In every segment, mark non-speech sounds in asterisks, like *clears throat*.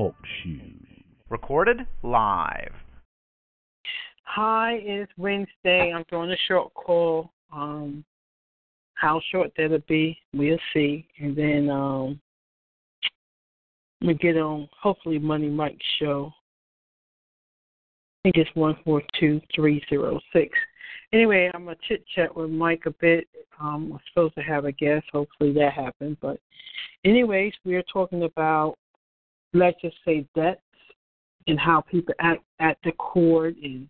Talk Show. Recorded live. Hi, it's Wednesday. I'm doing a short call. Um, how short that'll be, we'll see. And then um, we get on hopefully Money Mike's show. I think it's one four two three zero six. Anyway, I'm gonna chit chat with Mike a bit. Um, I'm supposed to have a guest. Hopefully that happens. But anyways, we are talking about let's just say debts and how people act at the court and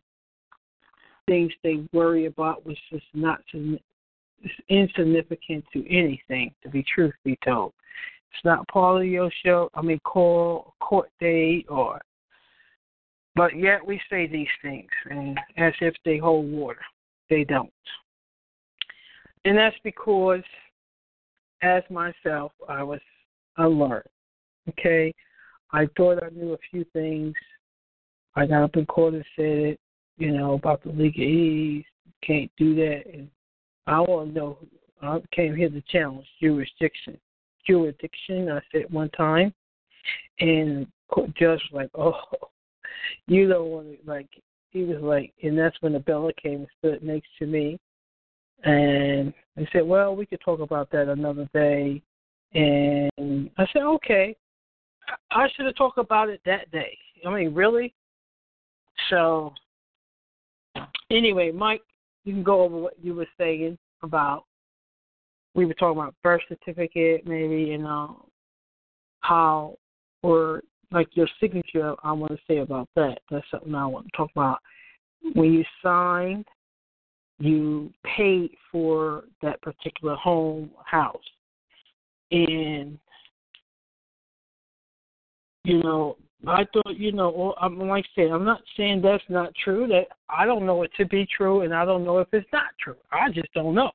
things they worry about, which is not insignificant to anything. To be truth be told, it's not part of your show. I mean, call court date or. But yet we say these things and as if they hold water. They don't. And that's because, as myself, I was unlearned. Okay? I thought I knew a few things. I got up in court and said it, you know, about the legalese. Can't do that. And I want to know. I came here to challenge jurisdiction. Jurisdiction, I said one time. And court judge was like, *laughs* oh, you don't want to, like, he was like, and that's when the Bella came and stood next to me. And I said, well, we could talk about that another day. And I said, okay. I should have talked about it that day. I mean, really? So, anyway, Mike, you can go over what you were saying about. We were talking about birth certificate, maybe, and uh, how, or like your signature. I want to say about that. That's something I want to talk about. When you signed, you paid for that particular home house, and you know, I thought, you know, I'm like said, I'm not saying that's not true. That I don't know it to be true, and I don't know if it's not true. I just don't know.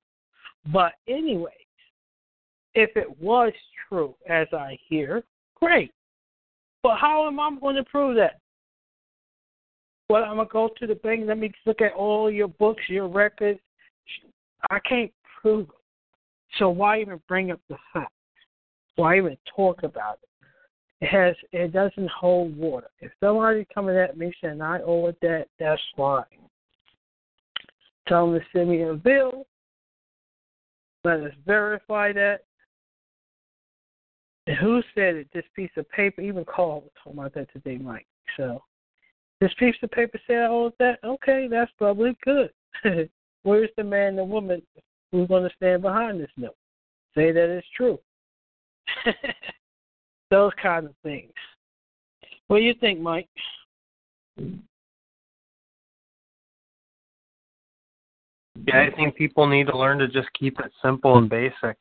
But anyway, if it was true, as I hear, great. But how am I going to prove that? Well, I'm gonna go to the bank. Let me look at all your books, your records. I can't prove it. So why even bring up the fact? Why even talk about it? It has it doesn't hold water. If somebody coming at me saying I owe a debt, that's fine. Tell them to send me a bill. Let us verify that. And who said it? This piece of paper, even Carl was talking about that today, Mike. So this piece of paper said I owe that. Okay, that's probably good. *laughs* Where's the man and the woman who's going to stand behind this note? Say that it's true. *laughs* those kind of things. What do you think, Mike? Yeah, I think people need to learn to just keep it simple and basic.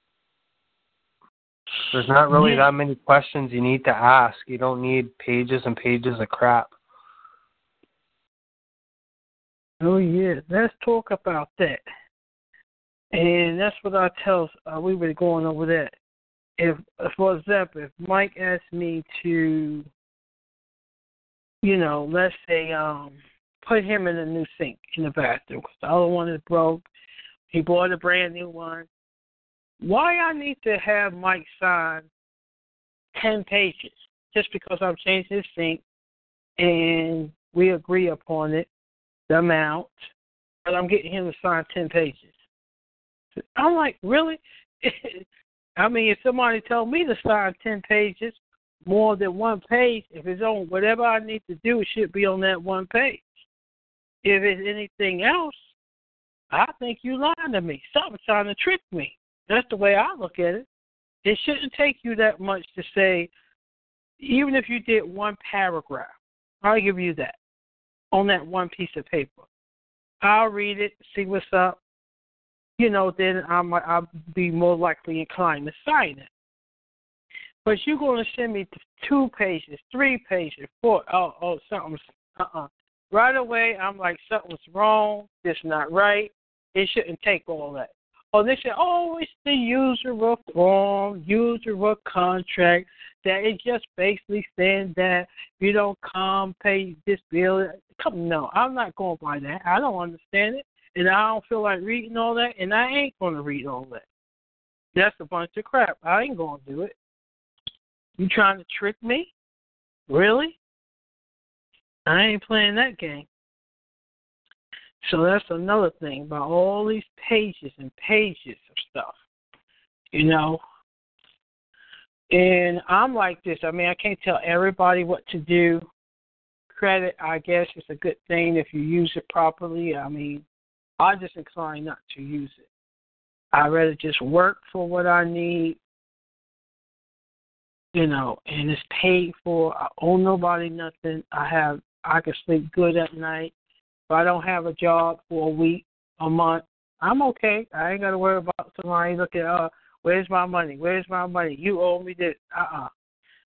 There's not really that many questions you need to ask. You don't need pages and pages of crap. Oh yeah, let's talk about that. And that's what I tell. Uh, we were going over that if, for example, if Mike asked me to, you know, let's say, um, put him in a new sink in the bathroom because the other one is broke. He bought a brand new one. Why I need to have Mike sign ten pages just because I'm changing his sink and we agree upon it, the amount, but I'm getting him to sign ten pages. I'm like, really? *laughs* I mean, if somebody told me to sign 10 pages, more than one page, if it's on whatever I need to do, it should be on that one page. If it's anything else, I think you're lying to me. Something trying to trick me. That's the way I look at it. It shouldn't take you that much to say, even if you did one paragraph, I'll give you that on that one piece of paper. I'll read it, see what's up, you know, then I'm I'll be more likely inclined to sign it. But you're going to send me two pages, three pages, four. Oh, oh, something's uh uh Right away, I'm like something's wrong. This not right. It shouldn't take all that. Oh, they say, oh, it's the user of form, user of contract. That it just basically saying that you don't come pay this bill. Come, no, I'm not going by that. I don't understand it and I don't feel like reading all that, and I ain't going to read all that. That's a bunch of crap. I ain't going to do it. You trying to trick me? Really? I ain't playing that game. So that's another thing about all these pages and pages of stuff. You know? And I'm like this. I mean, I can't tell everybody what to do. Credit, I guess, is a good thing if you use it properly. I mean, I just incline not to use it. I'd rather just work for what I need, you know, and it's paid for. I owe nobody nothing. I have I can sleep good at night. If I don't have a job for a week, a month, I'm okay. I ain't gotta worry about somebody looking, uh, where's my money? Where's my money? You owe me this. Uh uh-uh. uh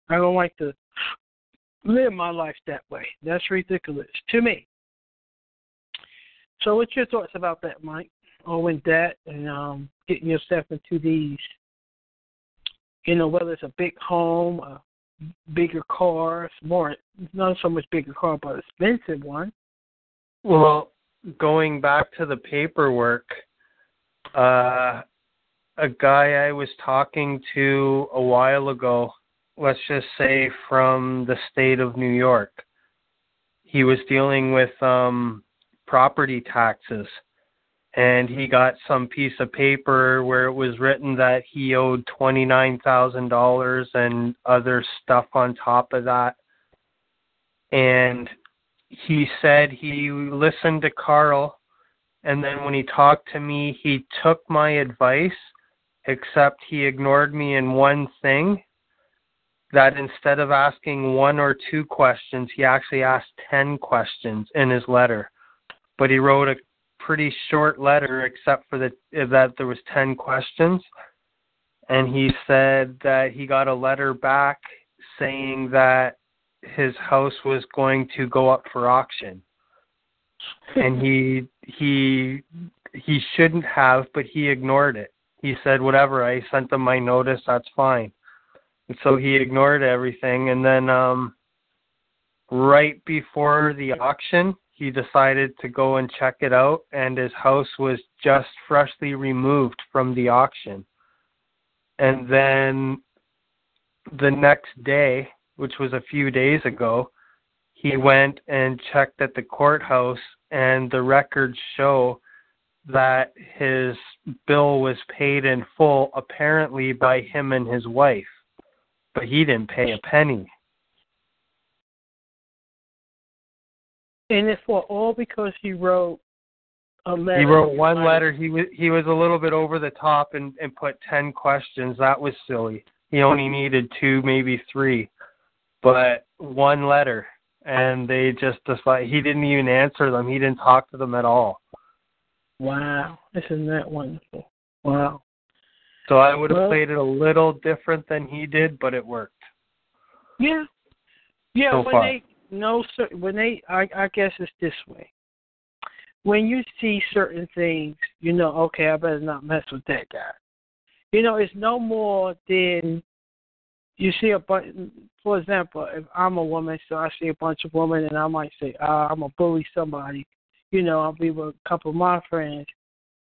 I don't like to live my life that way. That's ridiculous to me. So what's your thoughts about that, Mike? Owing debt and um getting yourself into these you know, whether it's a big home, a bigger car, more not so much bigger car, but expensive one. Well, going back to the paperwork, uh, a guy I was talking to a while ago, let's just say from the state of New York, he was dealing with um, property taxes. And he got some piece of paper where it was written that he owed twenty nine thousand dollars and other stuff on top of that. And he said he listened to Carl and then when he talked to me he took my advice except he ignored me in one thing that instead of asking one or two questions he actually asked 10 questions in his letter but he wrote a pretty short letter, except for the, that there was ten questions, and he said that he got a letter back saying that his house was going to go up for auction, *laughs* and he he he shouldn't have, but he ignored it. He said, "Whatever, I sent them my notice. That's fine." And so he ignored everything, and then um, right before the auction, he decided to go and check it out, and his house was just freshly removed from the auction. And then the next day, which was a few days ago, he went and checked at the courthouse, and the records show that his bill was paid in full, apparently by him and his wife, but he didn't pay a penny. And it's for all because he wrote a letter. He wrote one letter. He was he was a little bit over the top and and put ten questions. That was silly. He only needed two, maybe three, but one letter, and they just decided he didn't even answer them. He didn't talk to them at all. Wow, isn't that wonderful? Wow. So I would have well, played it a little different than he did, but it worked. Yeah. Yeah, so when far. they no when they I, I guess it's this way. When you see certain things, you know, okay, I better not mess with that guy. You know, it's no more than you see a bunch. For example, if I'm a woman, so I see a bunch of women, and I might say, uh, I'm a bully somebody. You know, I'll be with a couple of my friends,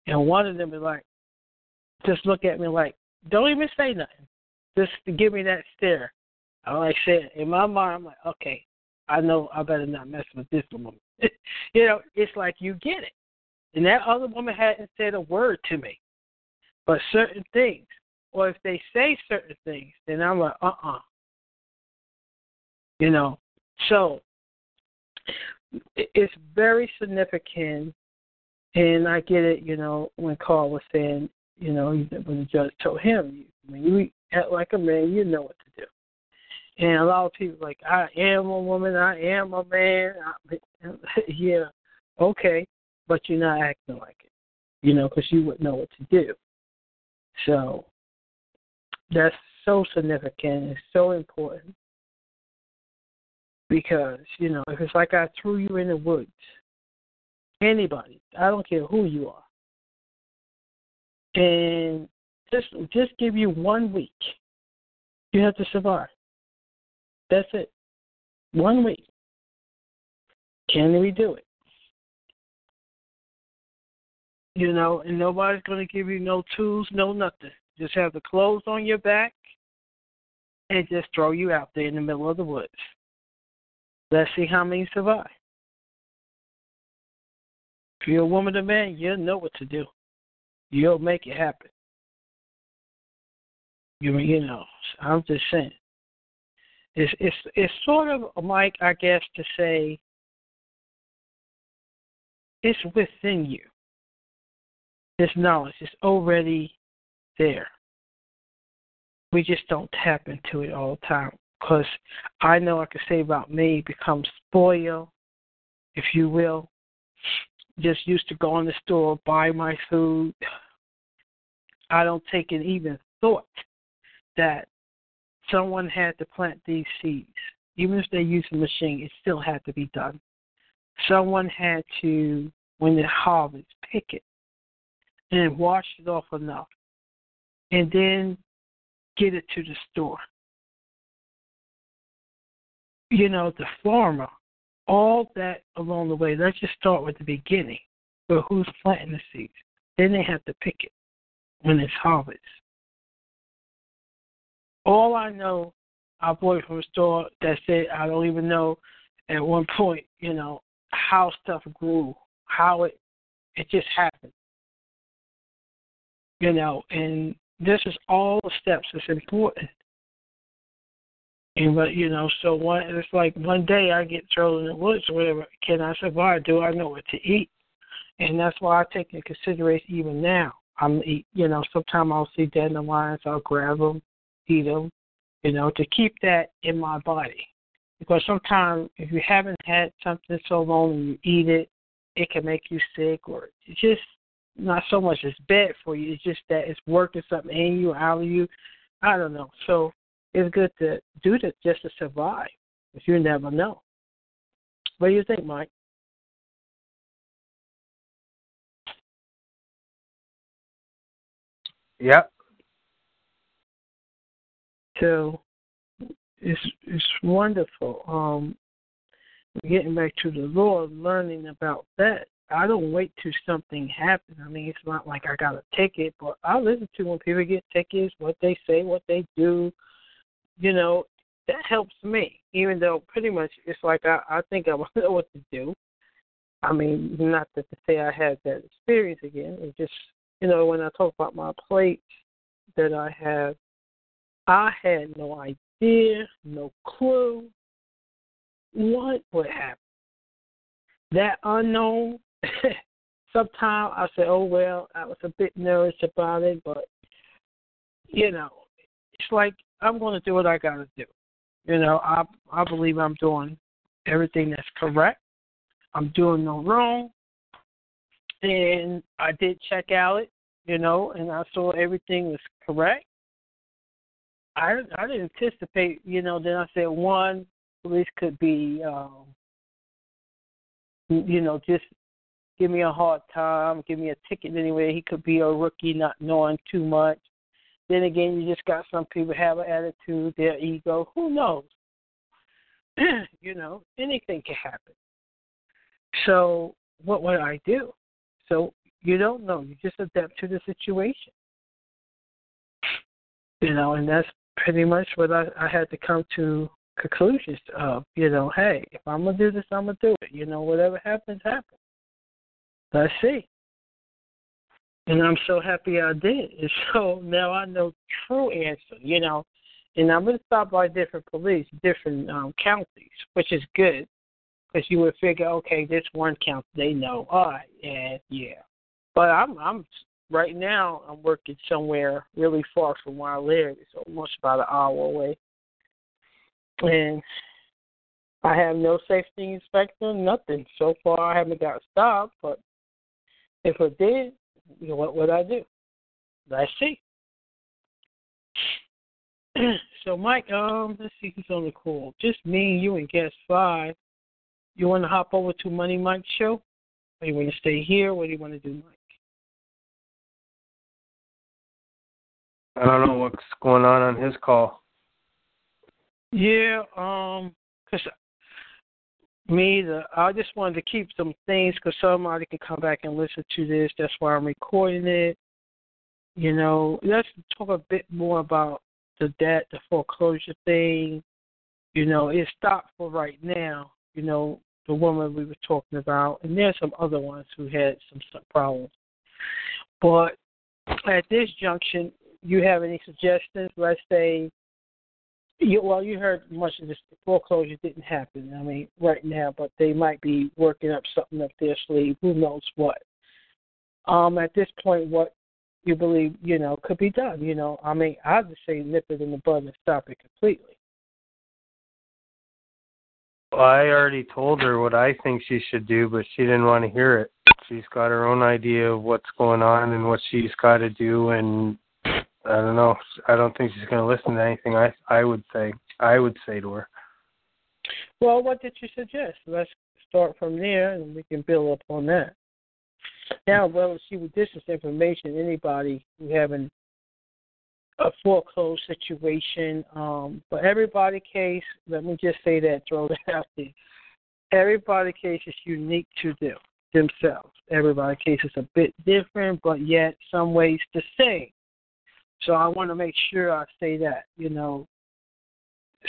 and one of them is like, just look at me like, don't even say nothing, just give me that stare. I like said in my mind, I'm like, okay, I know I better not mess with this woman. *laughs* you know, it's like you get it. And that other woman hadn't said a word to me. But certain things, or if they say certain things, then I'm like, uh uh-uh. uh You know, so it's very significant. And I get it, you know, when Carl was saying, you know, when the judge told him, when you act like a man, you know what to do. And a lot of people like, I am a woman, I am a man. *laughs* yeah, okay, but you're not acting like it, you know, because you wouldn't know what to do. So that's so significant. It's so important because you know if it's like I threw you in the woods, anybody, I don't care who you are, and just just give you one week, you have to survive. That's it. One week. Can we do it? You know, and nobody's going to give you no tools, no nothing. Just have the clothes on your back and just throw you out there in the middle of the woods. Let's see how many survive. If you're a woman or man, you'll know what to do. You'll make it happen. You you know, I'm just saying. It's it's it's sort of like I guess to say it's within you. This knowledge is already there. We just don't tap into it all the time. Because I know I can say about me, become spoiled, if you will. Just used to go in the store, buy my food. I don't take an even thought that someone had to plant these seeds. Even if they use a machine, it still had to be done. Someone had to, when it harvest, pick it and wash it off enough and then get it to the store. You know, the farmer, all that along the way, let's just start with the beginning. But who's planting the seeds? Then they have to pick it when it's harvest. All I know, I bought from a store that said I don't even know at one point, you know, how stuff grew, how it it just happened. You know, and this is all the steps that's important. And but you know, so one it's like one day I get thrown in the woods or whatever. Can I survive? Do I know what to eat? And that's why I take into consideration even now. I'm eat. You know, sometimes I'll see dandelions. I'll grab them, eat them. You know, to keep that in my body. Because sometimes if you haven't had something so long and you eat it, it can make you sick or it's just not so much it's bad for you. It's just that it's working something in you, out of you. I don't know. So it's good to do this just to survive. You never know. What do you think, Mike? Yep. So it's it's wonderful. Um getting back to the Lord, learning about that. I don't wait till something happens. I mean, it's not like I got a ticket, but I listen to when people get tickets, what they say, what they do. You know, that helps me. Even though pretty much it's like I, I think I *laughs* know what to do. I mean, not that to say I had that experience again. It's just you know when I talk about my plates that I have, I had no idea, no clue what would happen. That unknown *laughs* sometimes I say, oh, well, I was a bit nervous about it, but, you know, it's like I'm going to do what I got to do. You know, I I believe I'm doing everything that's correct. I'm doing no wrong. And I did check out it, you know, and I saw everything was correct. I I didn't anticipate, you know, then I said one police could be um you know, just give me a hard time, give me a ticket anyway. He could be a rookie, not knowing too much. Then again, you just got some people have an attitude, their ego. Who knows? *clears throat* you know, anything can happen. So, what would I do? So, you don't know. You just adapt to the situation. You know, and that's pretty much what I, I had to come to conclusions of. You know, hey, if I'm gonna do this, I'm gonna do it. You know, whatever happens, happens. Let's see. And I'm so happy I did. And *laughs* so now I know true answer, you know. And I'm to stop by different police, different um, counties, which is good. Because you would figure, okay, this one county, they know. All right, yeah, yeah. But I'm, I'm right now, I'm working somewhere really far from where I live. It's almost about an hour away. And I have no safety inspector, nothing. So far, I haven't got stopped, but if I did, you know, what would I do? Let's see. *clears throat* so, Mike, um, let's see who's on the call. Just me, you, and guest five. You want to hop over to Money Mike show? Or you want to stay here? What do you want to do, Mike? I don't know what's going on on his call. Yeah, um, cause me either. I just wanted to keep some things because somebody can come back and listen to this. That's why I'm recording it. You know, let's talk a bit more about the debt, the foreclosure thing. You know, it stopped for right now, you know, the woman we were talking about, and there's some other ones who had some problems. But at this junction, you have any suggestions? Let's say, you, well, you heard much of this foreclosure didn't happen. I mean, right now, but they might be working up something up their sleeve. Who knows what? Um, at this point, what you believe, you know, could be done? You know, I mean, I'd just say nip it in the bud and stop it completely. Well, I already told her what I think she should do, but she didn't want to hear it. She's got her own idea of what's going on and what she's got to do, and I don't know. I don't think she's going to listen to anything I I would say. I would say to her. Well, what did you suggest? Let's start from there, and we can build up on that. Now, well, see, with this information, anybody who having a foreclosed situation. Um, for everybody case, let me just say that, throw that *laughs* out there. Everybody case is unique to them themselves. Everybody case is a bit different, but yet some ways the same. So I want to make sure I say that. You know,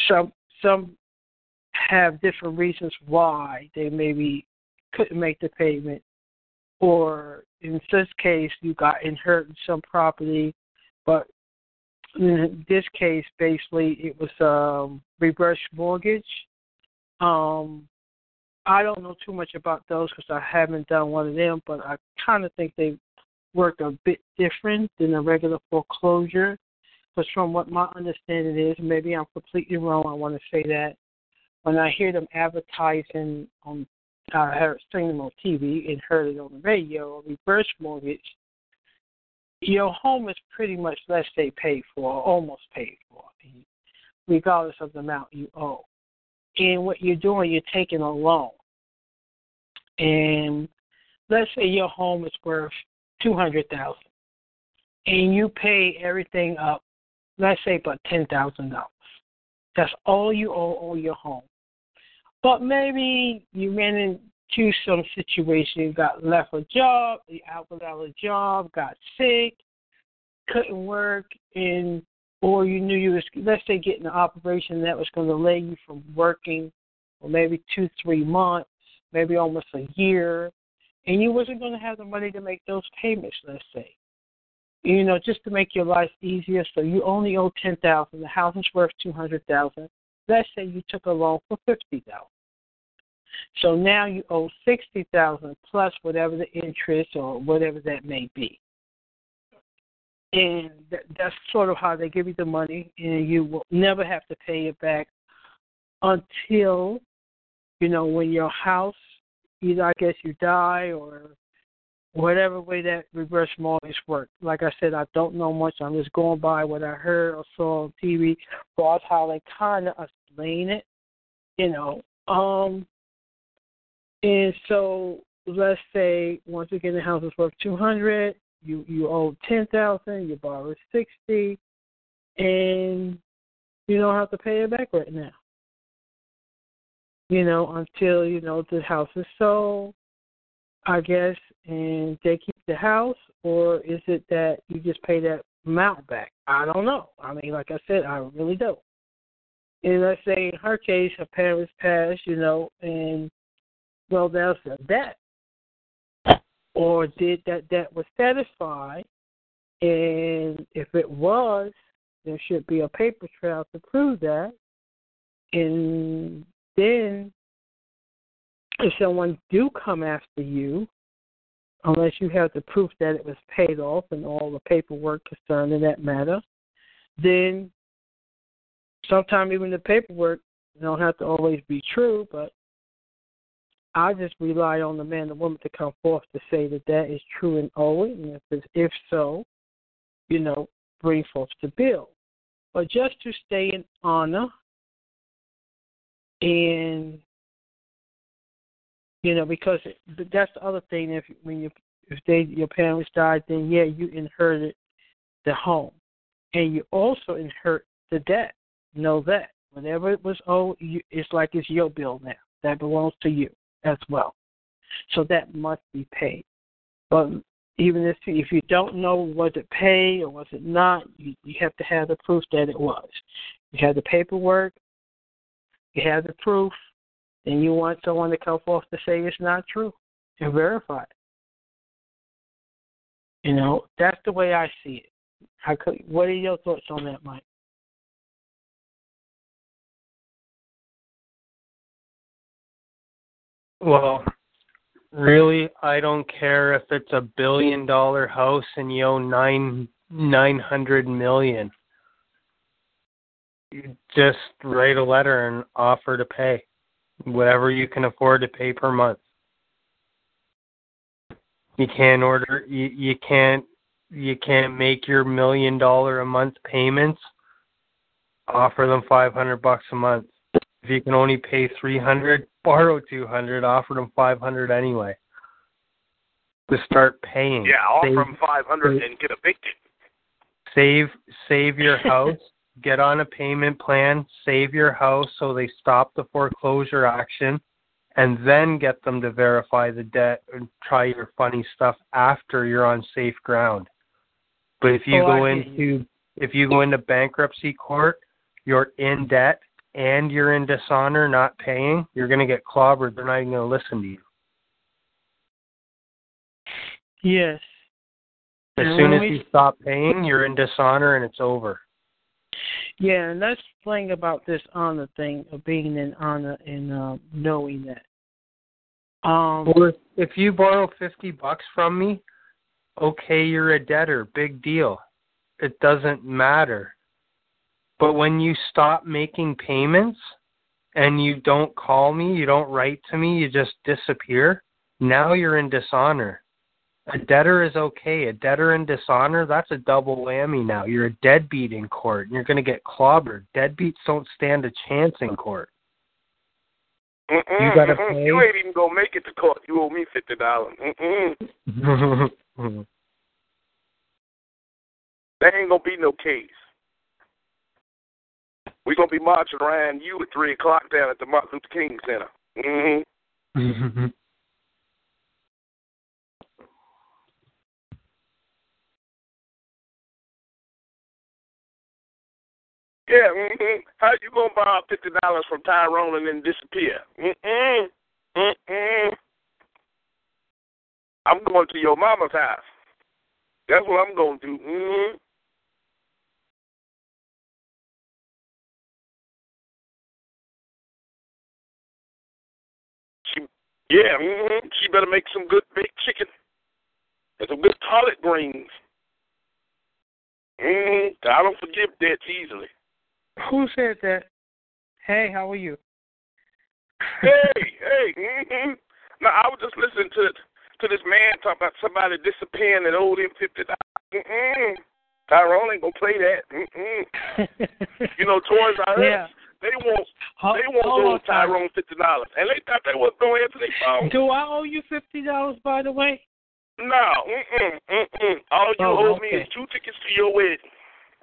some some have different reasons why they maybe couldn't make the payment, or in this case, you got inherited some property, but in this case, basically, it was um, reverse mortgage. Um, I don't know too much about those because I haven't done one of them, but I kind of think they work a bit different than a regular foreclosure. Because from what my understanding is, maybe I'm completely wrong. I want to say that when I hear them advertising on, I heard seen them on TV and heard it on the radio, reverse mortgage your home is pretty much, let's say, paid for, or almost paid for, regardless of the amount you owe. And what you're doing, you're taking a loan. And let's say your home is worth two hundred thousand, and you pay everything up, let's say about ten thousand dollars. That's all you owe on your home. But maybe you ran into some situation, you got left a job, you out without a job, got sick, couldn't work, and or you knew you was let's say getting an operation that was going to lay you from working for maybe two, three months, maybe almost a year, and you wasn't going to have the money to make those payments. Let's say, you know, just to make your life easier. So you only owe ten thousand. The house is worth two hundred thousand. Let's say you took a loan for fifty thousand. So now you owe sixty thousand plus whatever the interest or whatever that may be. And that's sort of how they give you the money, and you will never have to pay it back until, you know, when your house, either I guess you die or whatever way that reverse mortgage works. Like I said, I don't know much. I'm just going by what I heard or saw on TV. That's how they kind of explain it, you know. Um, and so let's say once again the house is worth two hundred, you you owe ten thousand, you borrow sixty, and you don't have to pay it back right now. You know, until you know the house is sold, I guess, and they keep the house, or is it that you just pay that amount back? I don't know. I mean, like I said, I really don't. And let's say in her case, her parents passed, you know, and well, there's a debt. Or did that debt was satisfied? And if it was, there should be a paper trail to prove that. And then, if someone do come after you, unless you have the proof that it was paid off and all the paperwork concerning that matter, then sometimes even the paperwork don't have to always be true, but I just rely on the man and woman to come forth to say that that is true and always, and if, if so, you know, bring forth the bill. But just to stay in honor and you know, because that's the other thing. If when you if they your parents died, then yeah, you inherited the home, and you also inherit the debt. Know that whatever it was owed, you, it's like it's your bill now. That belongs to you as well. So that must be paid. But even if if you don't know was it paid or was it not, you, you have to have the proof that it was. You have the paperwork, you have the proof, then you want someone to come forth to say it's not true and verify it. You know, that's the way I see it. How could, what are your thoughts on that, Mike? Well, really, I don't care if it's a billion dollar house and you owe nine nine hundred million. You just write a letter and offer to pay whatever you can afford to pay per month. You can't order you, you can't you can't make your million dollar a month payments. Offer them five hundred bucks a month. If you can only pay three hundred, borrow two hundred, offer them five hundred anyway. To start paying. Yeah, offer Save- them five hundred and get evicted. save save your *laughs* house get on a payment plan save your house so they stop the foreclosure action and then get them to verify the debt and try your funny stuff after you're on safe ground. But if you Oh, go into if you go into bankruptcy court you're in debt and you're in dishonor not paying you're going to get clobbered. They're not even going to listen to you. Yes. as soon as you stop paying you're in dishonor and it's over Yeah, and that's the thing about this honor thing of being in honor and uh, knowing that. Um, Or if you borrow fifty bucks from me, okay, you're a debtor, big deal. It doesn't matter. But when you stop making payments and you don't call me, you don't write to me, you just disappear, now you're in dishonor. A debtor is okay. A debtor in dishonor, that's a double whammy now. You're a deadbeat in court and you're going to get clobbered. Deadbeats don't stand a chance in court. Mm-mm, You gotta pay? You ain't even gonna make it to court. You owe me fifty dollars. Mm-mm. *laughs* There ain't gonna be no case. We're gonna be marching around you at three o'clock down at the Martin Luther King Center. hmm *laughs* Yeah. hmm How you gonna borrow fifty dollars from Tyrone and then disappear? Mm-mm. Mm-mm. I'm going to your mama's house. That's what I'm gonna do. hmm She, yeah, hmm she better make some good baked chicken and some good collard greens. hmm I don't forgive debts easily. Who said that? Hey, how are you? hey, *laughs* hey. hmm Now I was just listening to to this man talk about somebody disappearing and owed him fifty dollars. Mm-mm. Tyrone ain't gonna play that. Mm-mm. *laughs* You know, Toys R Us, yeah. they want Hold, they want hold on, owe Tyrone fifty dollars, and they thought they was gonna answer their phone. Do I owe you fifty dollars, by the way? No, mm-mm, mm-mm. All you Oh, owe me is two tickets to your wedding.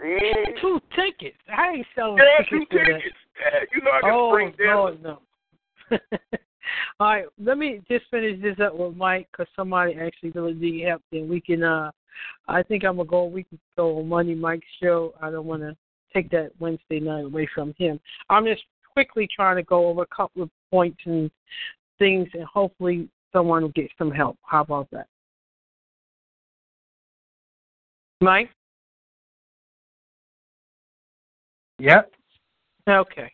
Mm. Two tickets. I ain't selling Yeah, two tickets that. tickets. You know I can Oh bring them. Lord, no. *laughs* All right, let me just finish this up with Mike because somebody actually really need help. Then we can. uh I think I'm gonna go. We can go on Money Mike's show. I don't want to take that Wednesday night away from him. I'm just quickly trying to go over a couple of points and things, and hopefully someone will get some help. How about that, Mike? Yep. Okay.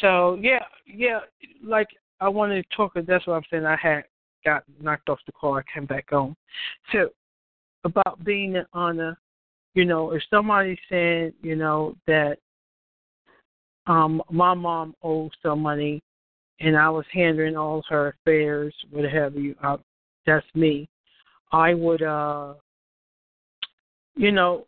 So yeah, yeah, like I wanted to talk. That's what I'm saying. I had got knocked off the call. I came back on. So about being an honor, you know, if somebody's saying, you know, that um my mom owes some money, and I was handling all her affairs, what have you. I, that's me. I would, uh you know,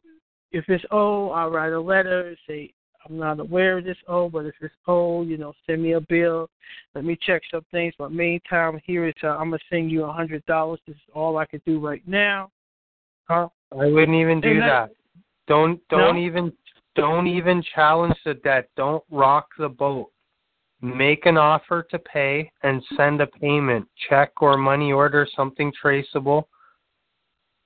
if it's oh, I'll write a letter, say I'm not aware of this oh, but if it's oh, you know, send me a bill. Let me check some things. But meantime, here is uh, I'm gonna send you a hundred dollars. This is all I can do right now. Huh? I wouldn't even do that- that. Don't don't No? even don't even challenge the debt. Don't rock the boat. Make an offer to pay and send a payment, check or money order, something traceable,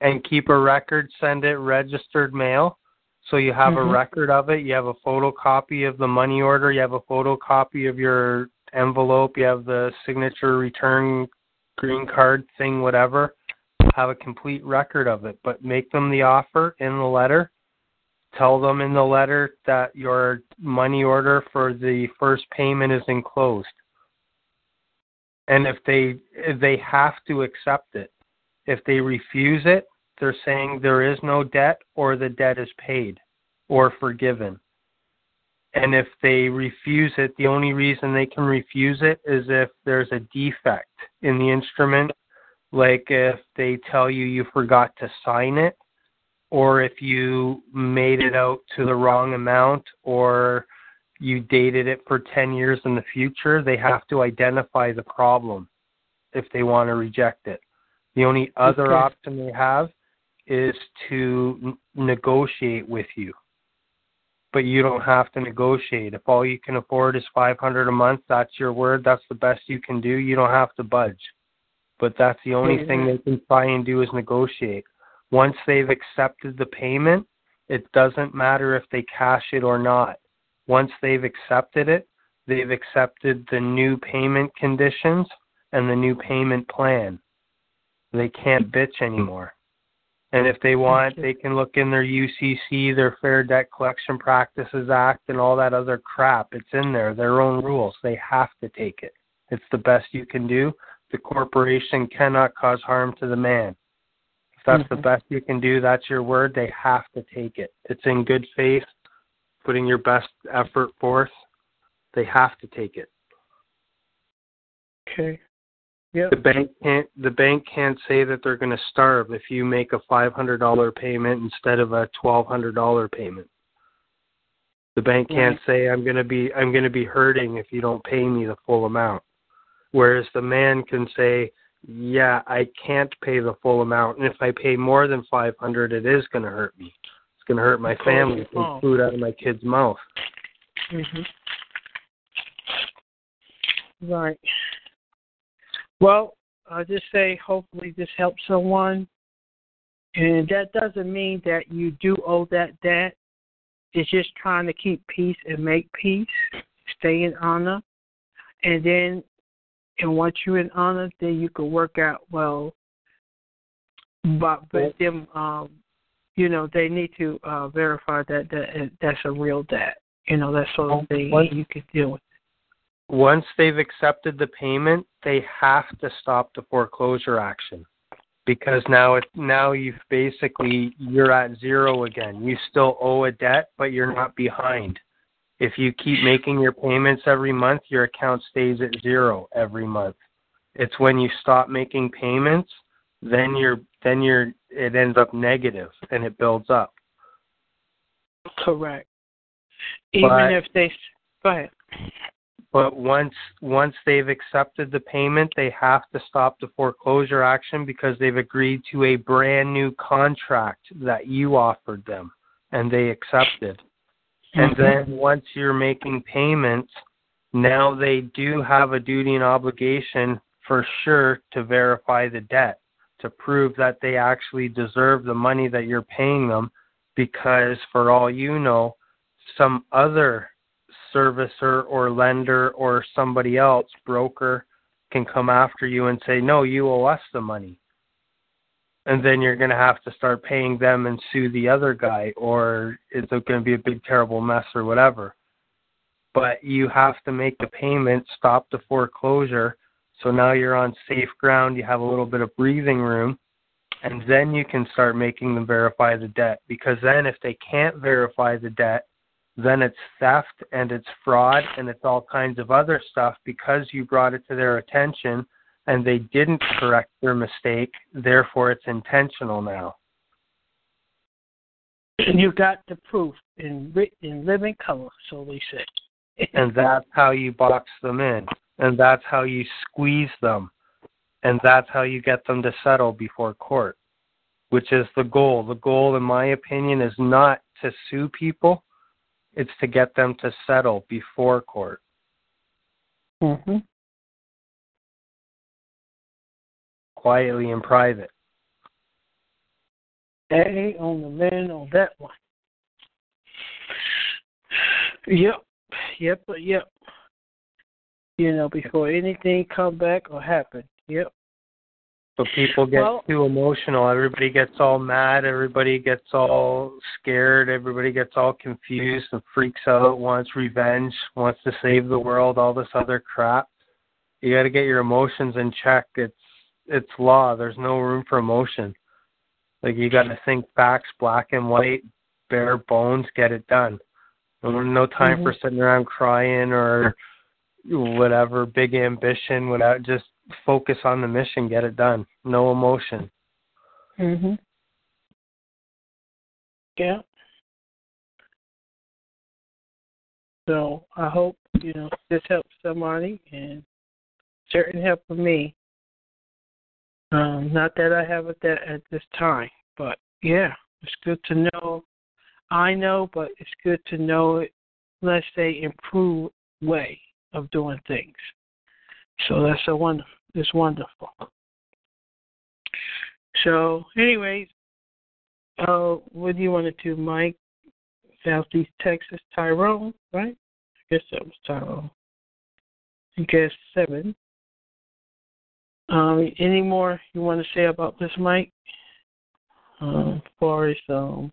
and keep a record. Send it registered mail, so you have Mhm. a record of it. You have a photocopy of the money order. You have a photocopy of your envelope, you have the signature return green card thing, whatever. Have a complete record of it, but make them the offer in the letter. Tell them in the letter that your money order for the first payment is enclosed. And if they if they have to accept it. If they refuse it, they're saying there is no debt or the debt is paid or forgiven. And if they refuse it, the only reason they can refuse it is if there's a defect in the instrument, like if they tell you you forgot to sign it, or if you made it out to the wrong amount, or you dated it for 10 years in the future, they have to identify the problem if they want to reject it. The only other Okay. option they have is to n- negotiate with you. But you don't have to negotiate. If all you can afford is 500 a month, that's your word, that's the best you can do, you don't have to budge. But that's the only Mhm. thing they can try and do is negotiate. Once they've accepted the payment, it doesn't matter if they cash it or not. Once they've accepted it, they've accepted the new payment conditions and the new payment plan. They can't bitch anymore. And if they want, they can look in their UCC, their Fair Debt Collection Practices Act, and all that other crap. It's in there, their own rules. They have to take it. It's the best you can do. The corporation cannot cause harm to the man. If that's the Mhm. best you can do, that's your word. They have to take it. It's in good faith, putting your best effort forth. They have to take it. Okay. Yep. The bank can't the bank can't say that they're going to starve if you make a five hundred dollar payment instead of a twelve hundred dollar payment. The bank can't say I'm going to be I'm going to be hurting if you don't pay me the full amount. Whereas the man can say, yeah, I can't pay the full amount, and if I pay more than five hundred, it is going to hurt me. It's going to hurt my family, Oh. take food out of my kid's mouth. Mhm. Right. Well, I just say hopefully this helps someone, and that doesn't mean that you do owe that debt. It's just trying to keep peace and make peace, stay in honor, and then, and once you're in honor, then you can work out well. But but them, um, you know, they need to uh, verify that that that's a real debt. You know, that sort of thing. You could deal with. Once they've accepted the payment, they have to stop the foreclosure action because now it now you've basically you're at zero again. You still owe a debt, but you're not behind. If you keep making your payments every month, your account stays at zero every month. It's when you stop making payments, then you're then you're it ends up negative and it builds up. Correct. Even But- if they go ahead. But once once they've accepted the payment, they have to stop the foreclosure action because they've agreed to a brand new contract that you offered them and they accepted. And mm-hmm. then once you're making payments, now they do have a duty and obligation for sure to verify the debt to prove that they actually deserve the money that you're paying them because for all you know, some other servicer or lender or somebody else, broker, can come after you and say, no, you owe us the money. And then you're going to have to start paying them and sue the other guy, or it's going to be a big, terrible mess or whatever. But you have to make the payment, stop the foreclosure. So now you're on safe ground. You have a little bit of breathing room. And then you can start making them verify the debt. Because then, if they can't verify the debt, then it's theft and it's fraud and it's all kinds of other stuff because you brought it to their attention and they didn't correct their mistake. Therefore, it's intentional now. And you got the proof in in living color, so we say. *laughs* And that's how you box them in. And that's how you squeeze them. And that's how you get them to settle before court, which is the goal. The goal, in my opinion, is not to sue people, it's to get them to settle before court. hmm quietly in private. A on the man on that one. Yep, yep, yep. You know, before anything come back or happen. Yep. So people get Well- too emotional. Everybody gets all mad. Everybody gets all scared. Everybody gets all confused and freaks out. Wants revenge. Wants to save the world. All this other crap. You got to get your emotions in check. It's it's law. There's no room for emotion. Like you got to think facts, black and white, bare bones. Get it done. No, no time for mm-hmm. sitting around crying or whatever. Big ambition without just focus on the mission, get it done. No emotion. Mhm. Yeah. So I hope you know this helps somebody, and certain help for me. Um, not that I have it that at this time, but yeah, it's good to know. I know, but it's good to know it. Let's say improved way of doing things. So that's a wonderful. It's wonderful. So, anyways, uh, what do you want to do, Mike? Southeast Texas, Tyrone, right? I guess that was Tyrone. I guess seven. Um, any more you want to say about this, Mike? Um, as far as um,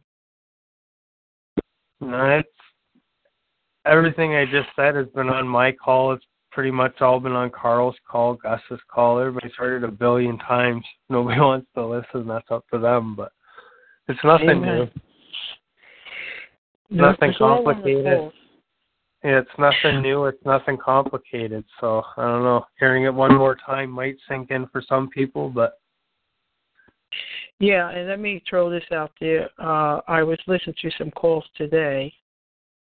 No, it's everything I just said has been on my call. It's pretty much all been on Carl's call, Gus's call. Everybody's heard it a billion times. *laughs* Nobody wants to listen. That's up to them. But it's nothing Amen. new. no, Nothing complicated. Yeah, it's nothing new. It's nothing complicated. So I don't know. Hearing it one more time might sink in for some people, but Yeah, and let me throw this out there. Uh, I was listening to some calls today,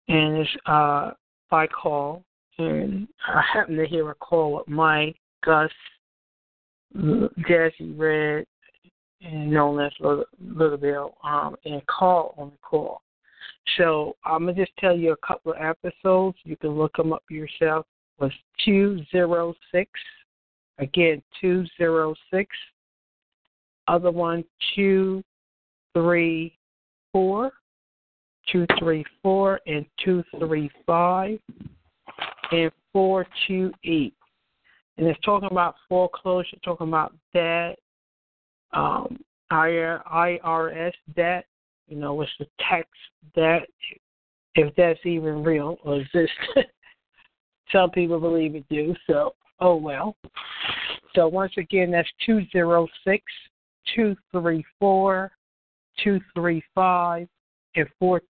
and it's uh, by call, and I happened to hear a call with Mike, Gus, Jazzy Red, and known as Little, Little Bill, um, and Carl on the call. So I'm gonna just tell you a couple of episodes. You can look them up yourself. It was two zero six, again two zero six other one two three four, two three four, and two three five, and four two eight. And it's talking about foreclosure, talking about debt, um, IRS debt, you know, what's the tax debt, if that's even real or exists. *laughs* Some people believe it do, so oh well. So once again, that's two zero six two three four, two three five, and four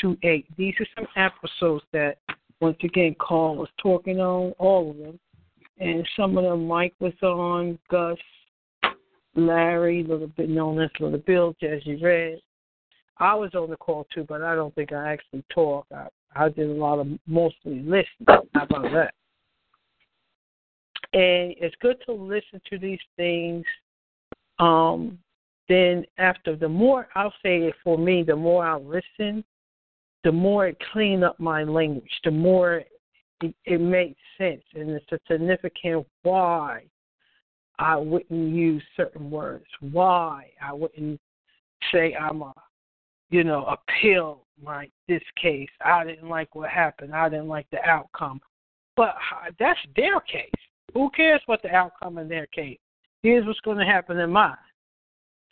two eight. These are some episodes that once again Carl was talking on, all of them. And some of them Mike was on, Gus, Larry, little bit known as Little Bill, Jazzy Red. I was on the call too, but I don't think I actually talked. I, I did a lot of mostly listening. How about that? And it's good to listen to these things um, then after the more I'll say it for me, the more I listen, the more it clean up my language, the more it, it makes sense, and it's a significant why I wouldn't use certain words, why I wouldn't say I'm a, you know, appeal like this case. I didn't like what happened. I didn't like the outcome, but that's their case. Who cares what the outcome in their case? Here's what's going to happen in mine.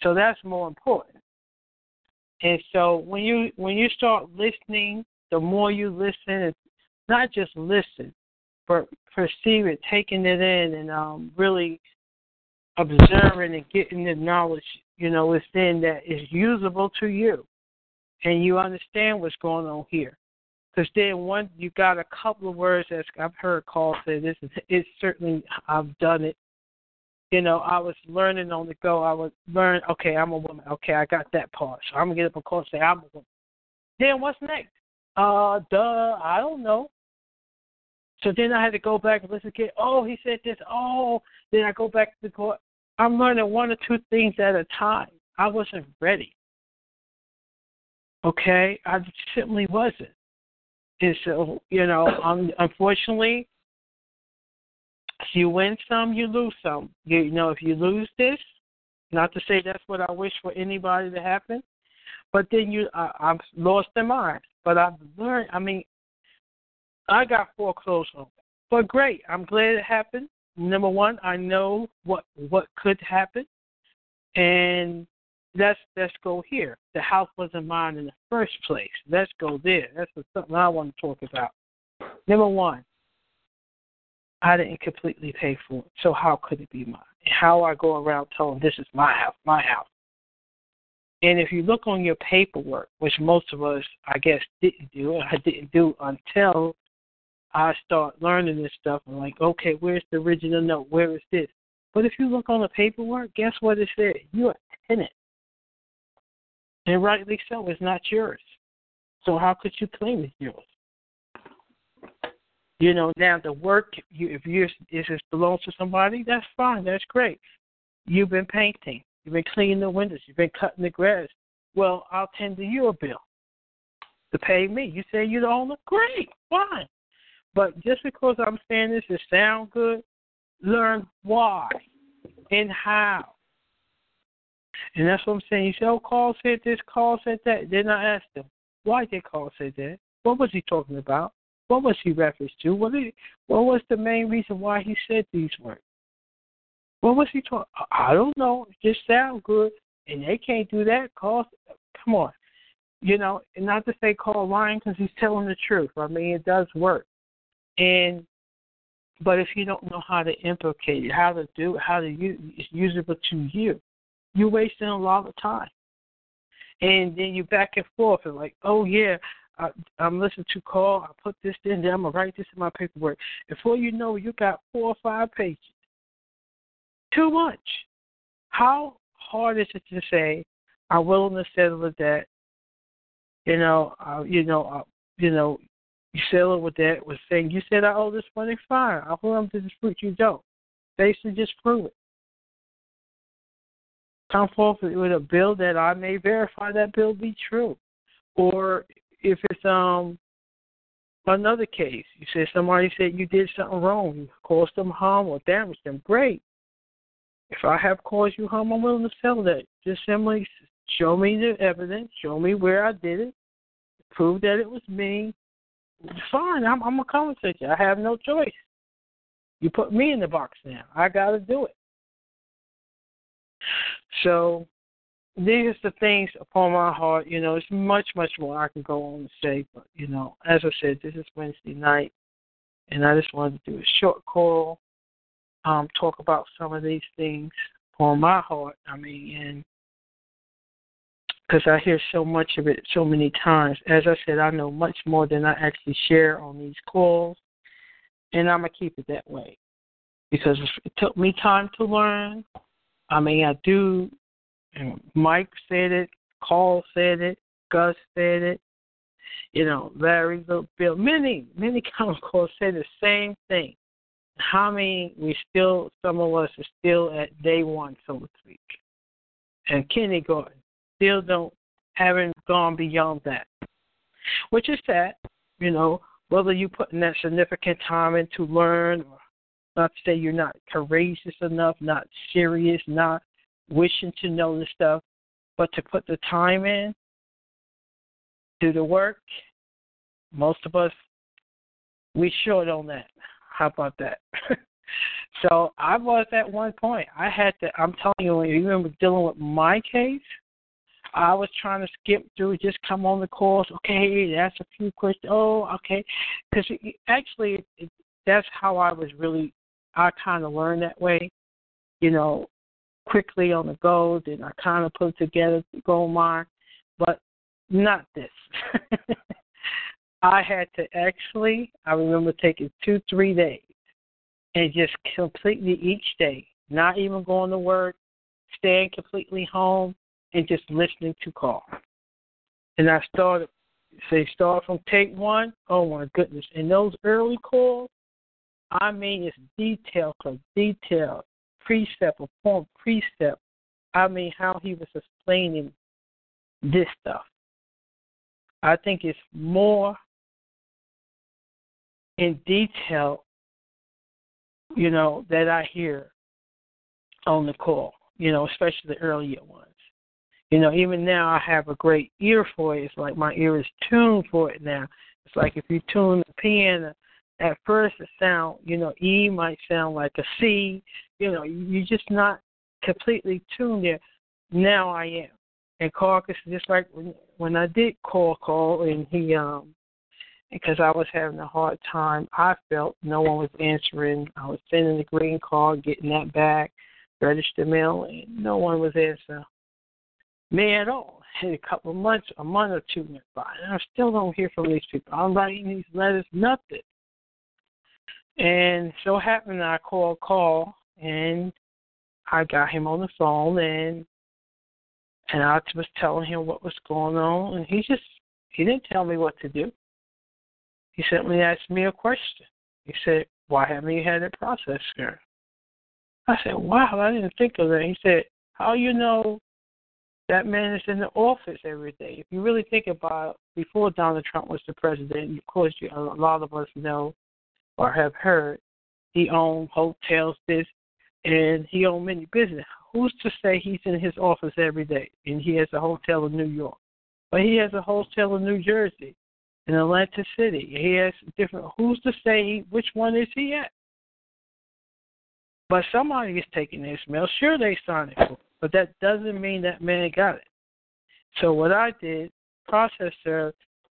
So that's more important. And so when you when you start listening, the more you listen, it's not just listen, but perceive it, taking it in, and um, really observing and getting the knowledge, you know, within that is usable to you, and you understand what's going on here. Because then one, you got a couple of words that I've heard called say. This is it's certainly I've done it you know, I was learning on the go. I was learn, okay, I'm a woman. Okay, I got that part. So I'm gonna get up and call and say I'm a woman. Then what's next? Uh duh, I don't know. So then I had to go back and listen again. Oh, he said this. Oh, then I go back to the court. I'm learning one or two things at a time. I wasn't ready. Okay, I simply wasn't. And so, you know, um, unfortunately, you win some, you lose some. You, you know, if you lose this, not to say that's what I wish for anybody to happen, but then you, I, I've lost their mind. But I've learned. I mean, I got foreclosed on. But great, I'm glad it happened. Number one, I know what what could happen, and let's let's go here. The house wasn't mine in the first place. Let's go there. That's something I want to talk about. Number one, I didn't completely pay for it, so how could it be mine? How I go around telling this is my house, my house. And if you look on your paperwork, which most of us, I guess, didn't do, I didn't do until I start learning this stuff. I'm like, okay, where's the original note? Where is this? But if you look on the paperwork, guess what it said? You're a tenant. And rightly so, it's not yours. So how could you claim it's yours? You know, now the work, you, if you if it belongs to somebody, that's fine, that's great. You've been painting, you've been cleaning the windows, you've been cutting the grass. Well, I'll tender you a bill to pay me. You say you don't look great, fine. But just because I'm saying this, it sound good. Learn why and how. And that's what I'm saying. You say, oh, Carl said this, Carl said that. Then I asked him, why did Carl say that? What was he talking about? What was he referenced to? What, did, what was the main reason why he said these words? What was he talking? I don't know. It just sound good, and they can't do that. Carl, come on, you know, and not to say Carl lying because he's telling the truth. I mean, it does work, and but if you don't know how to implicate it, how to do, how to use, use it to you, you're wasting a lot of time. And then you back and forth and like, oh yeah, I, I'm listening to call. I put this in there. I'm gonna write this in my paperwork. Before you know, you got four or five pages. Too much. How hard is it to say, "I'm willing to settle with that"? You know, uh, you know, uh, you know, you settle with that with saying you said I owe this money. Fine, I'll on to fruit. You don't. Basically, just prove it. Come forth with a bill that I may verify that bill be true, or if it's um another case, you said somebody said you did something wrong, you caused them harm or damaged them, great. If I have caused you harm, I'm willing to settle that. Just simply show me the evidence, show me where I did it, prove that it was me. Fine, I'm I'm a conversation. I have no choice. You put me in the box now. I got to do it. So these are the things upon my heart. You know, it's much, much more I can go on and say, but you know, as I said, this is Wednesday night, and I just wanted to do a short call, um, talk about some of these things upon my heart. I mean, and because I hear so much of it so many times. As I said, I know much more than I actually share on these calls, and I'm gonna keep it that way because it took me time to learn. I mean, I do and Mike said it, Carl said it, Gus said it, you know, Larry, Bill, many, many *laughs* calls say the same thing. How many we still, some of us are still at day one, so to speak, and kindergarten, still don't, haven't gone beyond that, which is sad, you know, whether you put in that significant time in to learn or not to say you're not courageous enough, not serious, not wishing to know the stuff, but to put the time in, do the work, most of us, we short on that. How about that? *laughs* so I was at one point. I had to. I'm telling you, even with dealing with my case, I was trying to skip through, just come on the course. Okay, that's a few questions. Oh, okay, because actually, that's how I was really. I kind of learned that way. You know, quickly on the go. Then I kind of put together the gold mine, but not this. *laughs* I had to actually, I remember taking two, three days and just completely each day, not even going to work, staying completely home, and just listening to call. And I started, say, start from take one. Oh my goodness. And those early calls, I mean, it's detail for detail precept upon precept. I mean, how he was explaining this stuff. I think it's more in detail, you know, that I hear on the call, you know, especially the earlier ones. You know, even now I have a great ear for it. It's like my ear is tuned for it now. It's like if you tune the piano at first it sound, you know, E might sound like a C. You know, you're just not completely tuned there. Now I am. And Carcass, just like when when I did call Carl and he um because I was having a hard time. I felt no one was answering. I was sending the green card, getting that back, register mail, and no one was answering me at all. And a couple of months, a month or two went by, and I still don't hear from these people. I'm writing these letters, nothing. And so happened I called Carl and I got him on the phone and and I was telling him what was going on and he just he didn't tell me what to do. He simply asked me a question. He said, Why haven't you had it processed, sir? I said, Wow, I didn't think of that. He said, How you know that man is in the office every day? If you really think about it, before Donald Trump was the president, of course you, a lot of us know or have heard he owned hotels, this, and he owned many business. Who's to say he's in his office every day and he has a hotel in New York? But he has a hotel in New Jersey in Atlantic City. He has different. Who's to say which one is he at? But somebody is taking his mail. Sure, they signed it, but that doesn't mean that man got it. So what I did, processor,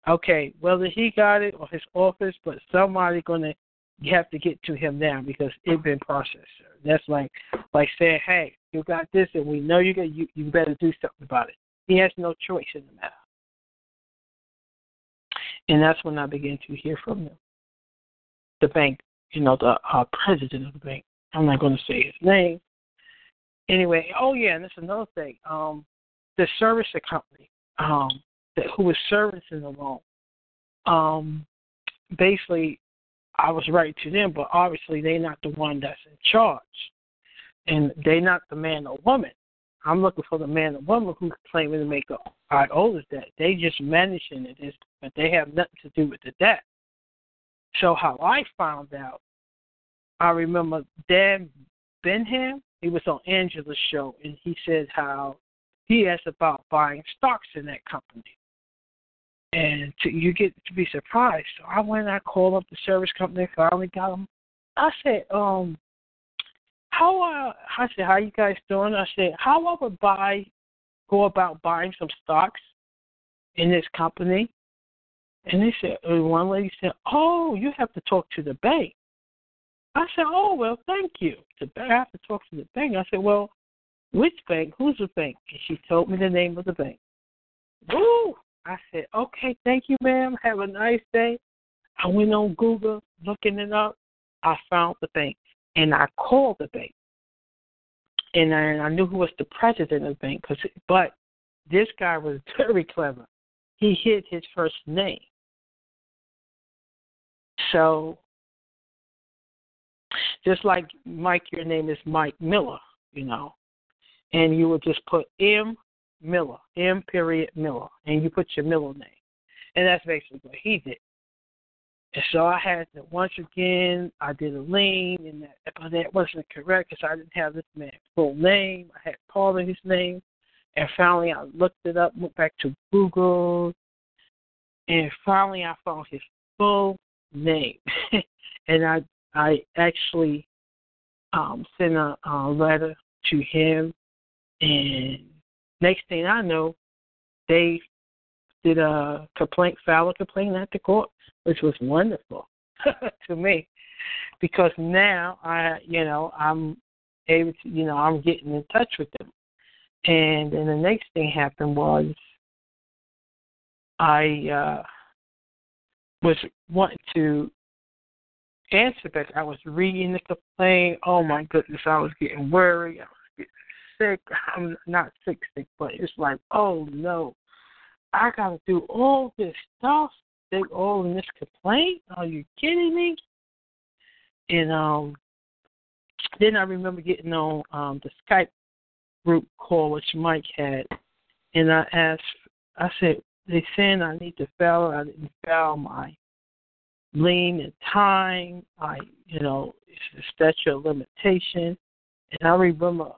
okay, whether he got it or his office, but somebody gonna have to get to him now because it's been processed. That's like like saying, hey, you got this, and we know you got you. You better do something about it. He has no choice in the matter. And that's when I began to hear from them. The bank, you know, the uh, president of the bank. I'm not going to say his name. Anyway, oh yeah, and that's another thing. Um, the servicer company, um, that who was servicing the loan, um, basically, I was right to them, but obviously they're not the one that's in charge, and they're not the man or woman. I'm looking for the man or woman who's claiming to make a I owe this debt. They just managing it, but they have nothing to do with the debt. So how I found out, I remember Dan Benham. He was on Angela's show, and he said how he asked about buying stocks in that company, and to, you get to be surprised. So I went and I called up the service company. Finally got them. I said, um, how uh, I said, how you guys doing? I said, how I would buy go about buying some stocks in this company? And they said, and one lady said, oh, you have to talk to the bank. I said, oh, well, thank you. The bank, I have to talk to the bank. I said, well, which bank? Who's the bank? And she told me the name of the bank. Woo! I said, okay, thank you, ma'am. Have a nice day. I went on Google looking it up. I found the bank and I called the bank and I, I knew who was the president of the bank. Cause, but this guy was *laughs* very clever. He hid his first name. So, just like Mike, your name is Mike Miller, you know, and you would just put M Miller, M period Miller, and you put your middle name, and that's basically what he did. And so I had to once again I did a lien, and that, but that wasn't correct because I didn't have this man's full name. I had part of his name, and finally I looked it up, went back to Google, and finally I found his full name, *laughs* and I I actually um, sent a, a letter to him, and next thing I know, they did a complaint, file a complaint at the court which was wonderful *laughs* to me because now I, you know, I'm able to, you know, I'm getting in touch with them. And then the next thing happened was I uh, was wanting to answer back. I was reading the complaint. Oh my goodness, I was getting worried. I was sick. I'm not sick, sick, but it's like, oh no, I got to do all this stuff they all in this complaint? Are you kidding me? And um, then I remember getting on um, the Skype group call which Mike had, and I asked, I said, they saying I need to file. I didn't file my lien and time. I, you know, it's a statute of limitation. And I remember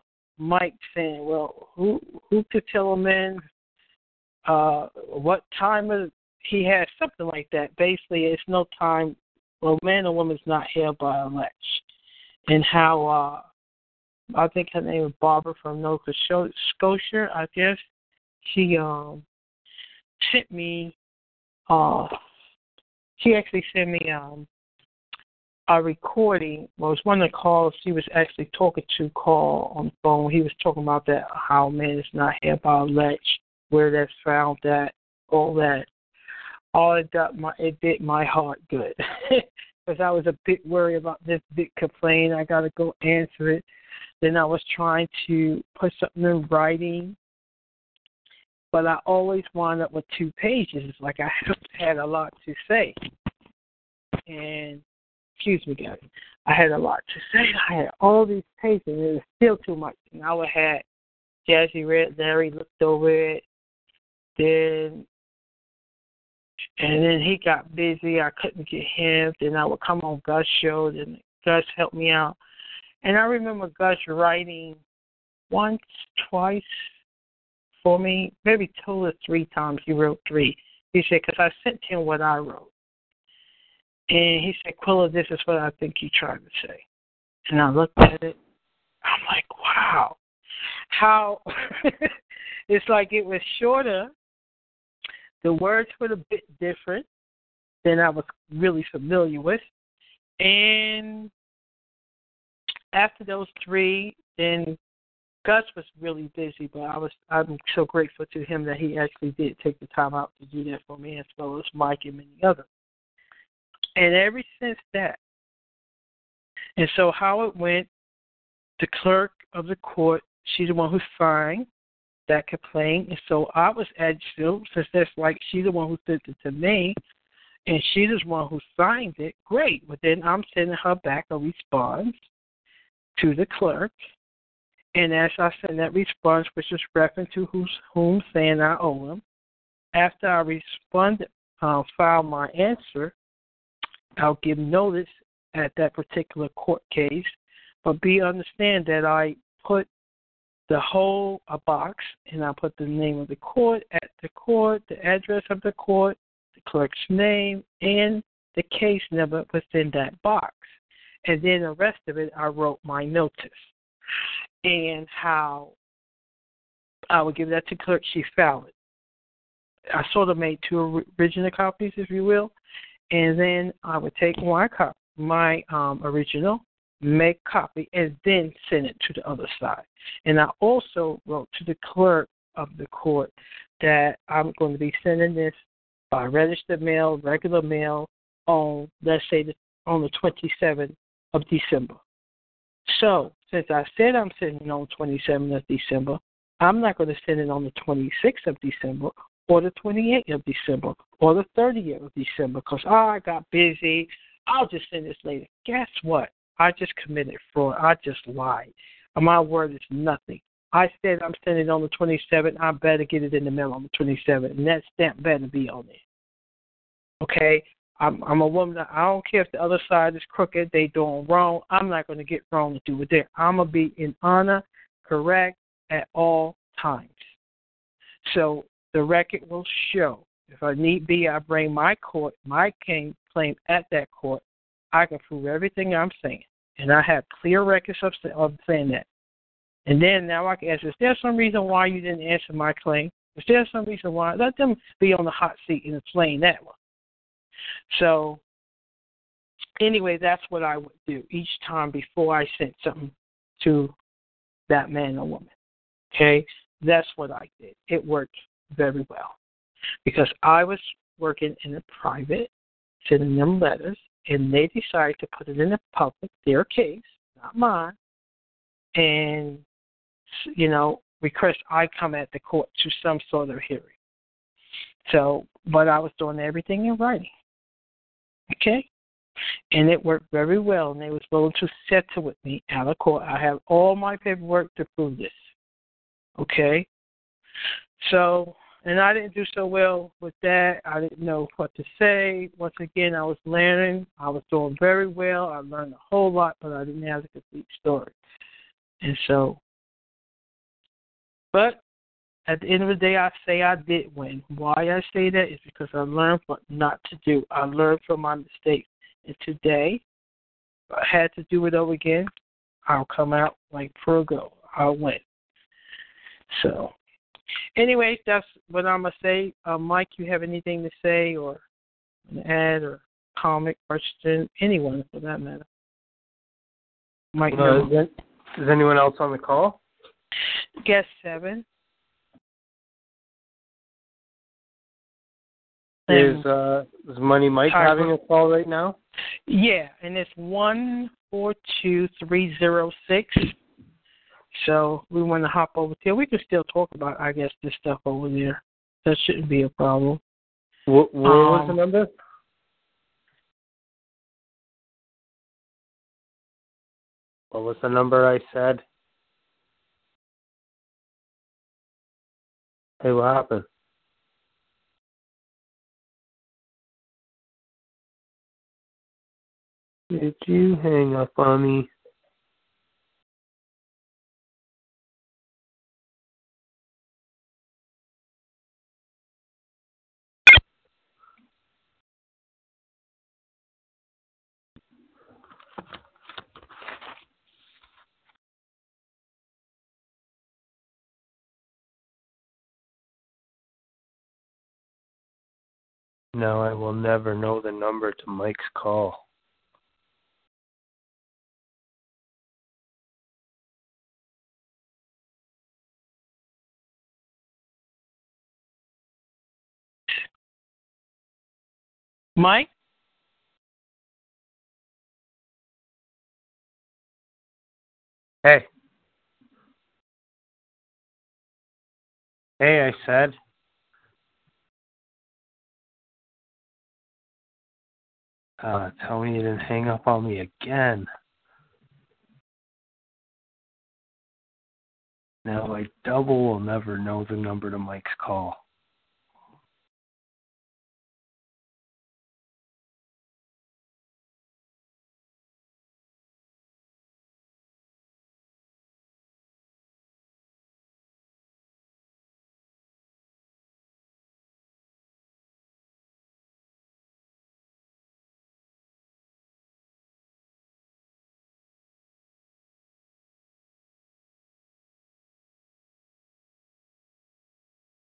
Mike saying, "Well, who who could tell a man uh, what time of he has something like that. Basically, it's no time well, man or woman is not held by election, and how uh, I think her name is Barbara from Nova Scotia. I guess she um sent me. Uh, she actually sent me um a recording. Well, it was one of the calls she was actually talking to Carl on the phone. He was talking about that how man is not held by election, where that's found that all that all it got my it did my heart good *laughs* because I was a bit worried about this big complaint. I got to go answer it. Then I was trying to put something in writing, but I always wound up with two pages. It's like I *laughs* had a lot to say, and excuse me, guys, I had a lot to say. I had all these pages, and it was still too much. And I would have Jazzy Red, Larry looked over it, then and then he got busy. I couldn't get him. Then I would come on Gus show. Then Gus helped me out. And I remember Gus writing once, twice for me, maybe two or three times. He wrote three. He said, because I sent him what I wrote. And he said, Quilla, this is what I think you tried to say. And I looked at it. I'm like, wow. How *laughs* it's like it was shorter the words were a bit different than I was really familiar with. And after those three, then Gus was really busy, but I was I'm so grateful to him that he actually did take the time out to do that for me as well as Mike and many others. And ever since that, and so how it went, the clerk of the court, she's the one who signed that complaint. And so I was agile, since that's like she's the one who sent it to me, and she's the one who signed it. Great. But then I'm sending her back a response to the clerk. And as I send that response, which is referring to who's, whom saying I owe him, after I respond, uh, file my answer, I'll give notice at that particular court case. But be understand that I put the whole a box, and I put the name of the court at the court, the address of the court, the clerk's name, and the case number within that box. And then the rest of it, I wrote my notice and how I would give that to clerk. She filed it. I sort of made two original copies, if you will, and then I would take my copy, my um, original, make copy, and then send it to the other side. And I also wrote to the clerk of the court that I'm going to be sending this by registered mail, regular mail, on let's say the, on the 27th of December. So since I said I'm sending on the 27th of December, I'm not going to send it on the 26th of December or the 28th of December or the 30th of December because oh, I got busy. I'll just send this later. Guess what? I just committed fraud. I just lied. My word is nothing. I said I'm sending on the 27th. I better get it in the mail on the 27th, and that stamp better be on it. Okay, I'm I'm a woman. I don't care if the other side is crooked. They doing wrong. I'm not going to get wrong to do with it. I'm gonna be in honor, correct at all times. So the record will show. If I need be, I bring my court, my claim at that court. I can prove everything I'm saying and I have clear records of, of saying that. And then now I can ask, is there some reason why you didn't answer my claim? Is there some reason why? Let them be on the hot seat and explain that one. So, anyway, that's what I would do each time before I sent something to that man or woman. Okay? That's what I did. It worked very well because I was working in a private, sending them letters, and they decided to put it in the public, their case, not mine, and you know request I come at the court to some sort of hearing. So, but I was doing everything in writing. Okay, and it worked very well, and they was willing to settle with me out of court. I have all my paperwork to prove this. Okay, so and I didn't do so well with that. I didn't know what to say. Once again, I was learning. I was doing very well. I learned a whole lot, but I didn't have the complete story. And so, but at the end of the day, I say I did win. Why I say that is because I learned what not to do. I learned from my mistakes. And today. If I had to do it over again, I'll come out like Virgo. I'll win. So, anyways, that's what I'm gonna say. Uh, Mike, you have anything to say or an ad or comment, question, anyone for that matter? Mike, Uh, is, there- is anyone else on the call? guest seven. Is uh is Money Mike having a call right now? Yeah, and it's one four two three zero six. So we want to hop over there. We can still talk about, I guess, this stuff over there. That shouldn't be a problem. What, what was the Um, number? What was the number I said? Hey, what happened? Did you hang up on me? No, I will never know the number to Mike's call. Mike? Hey. Hey, I said. Uh, tell me you didn't hang up on me again. Now I double will never know the number to Mike's call.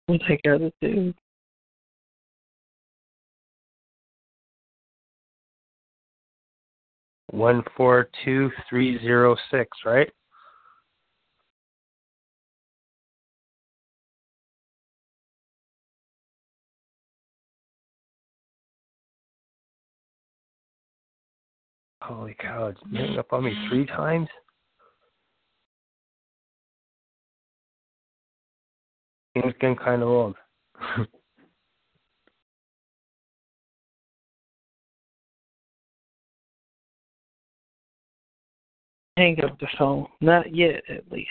What I gotta do? One four two three zero six, right? Holy cow, you hang up on me three times? Game's getting kind of old. *laughs* Hang up the phone. Not yet, at least.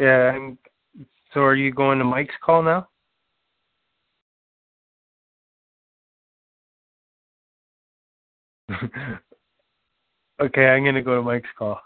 yeah, I'm, so are you going to Mike's call now? *laughs* okay, I'm gonna go to Mike's call.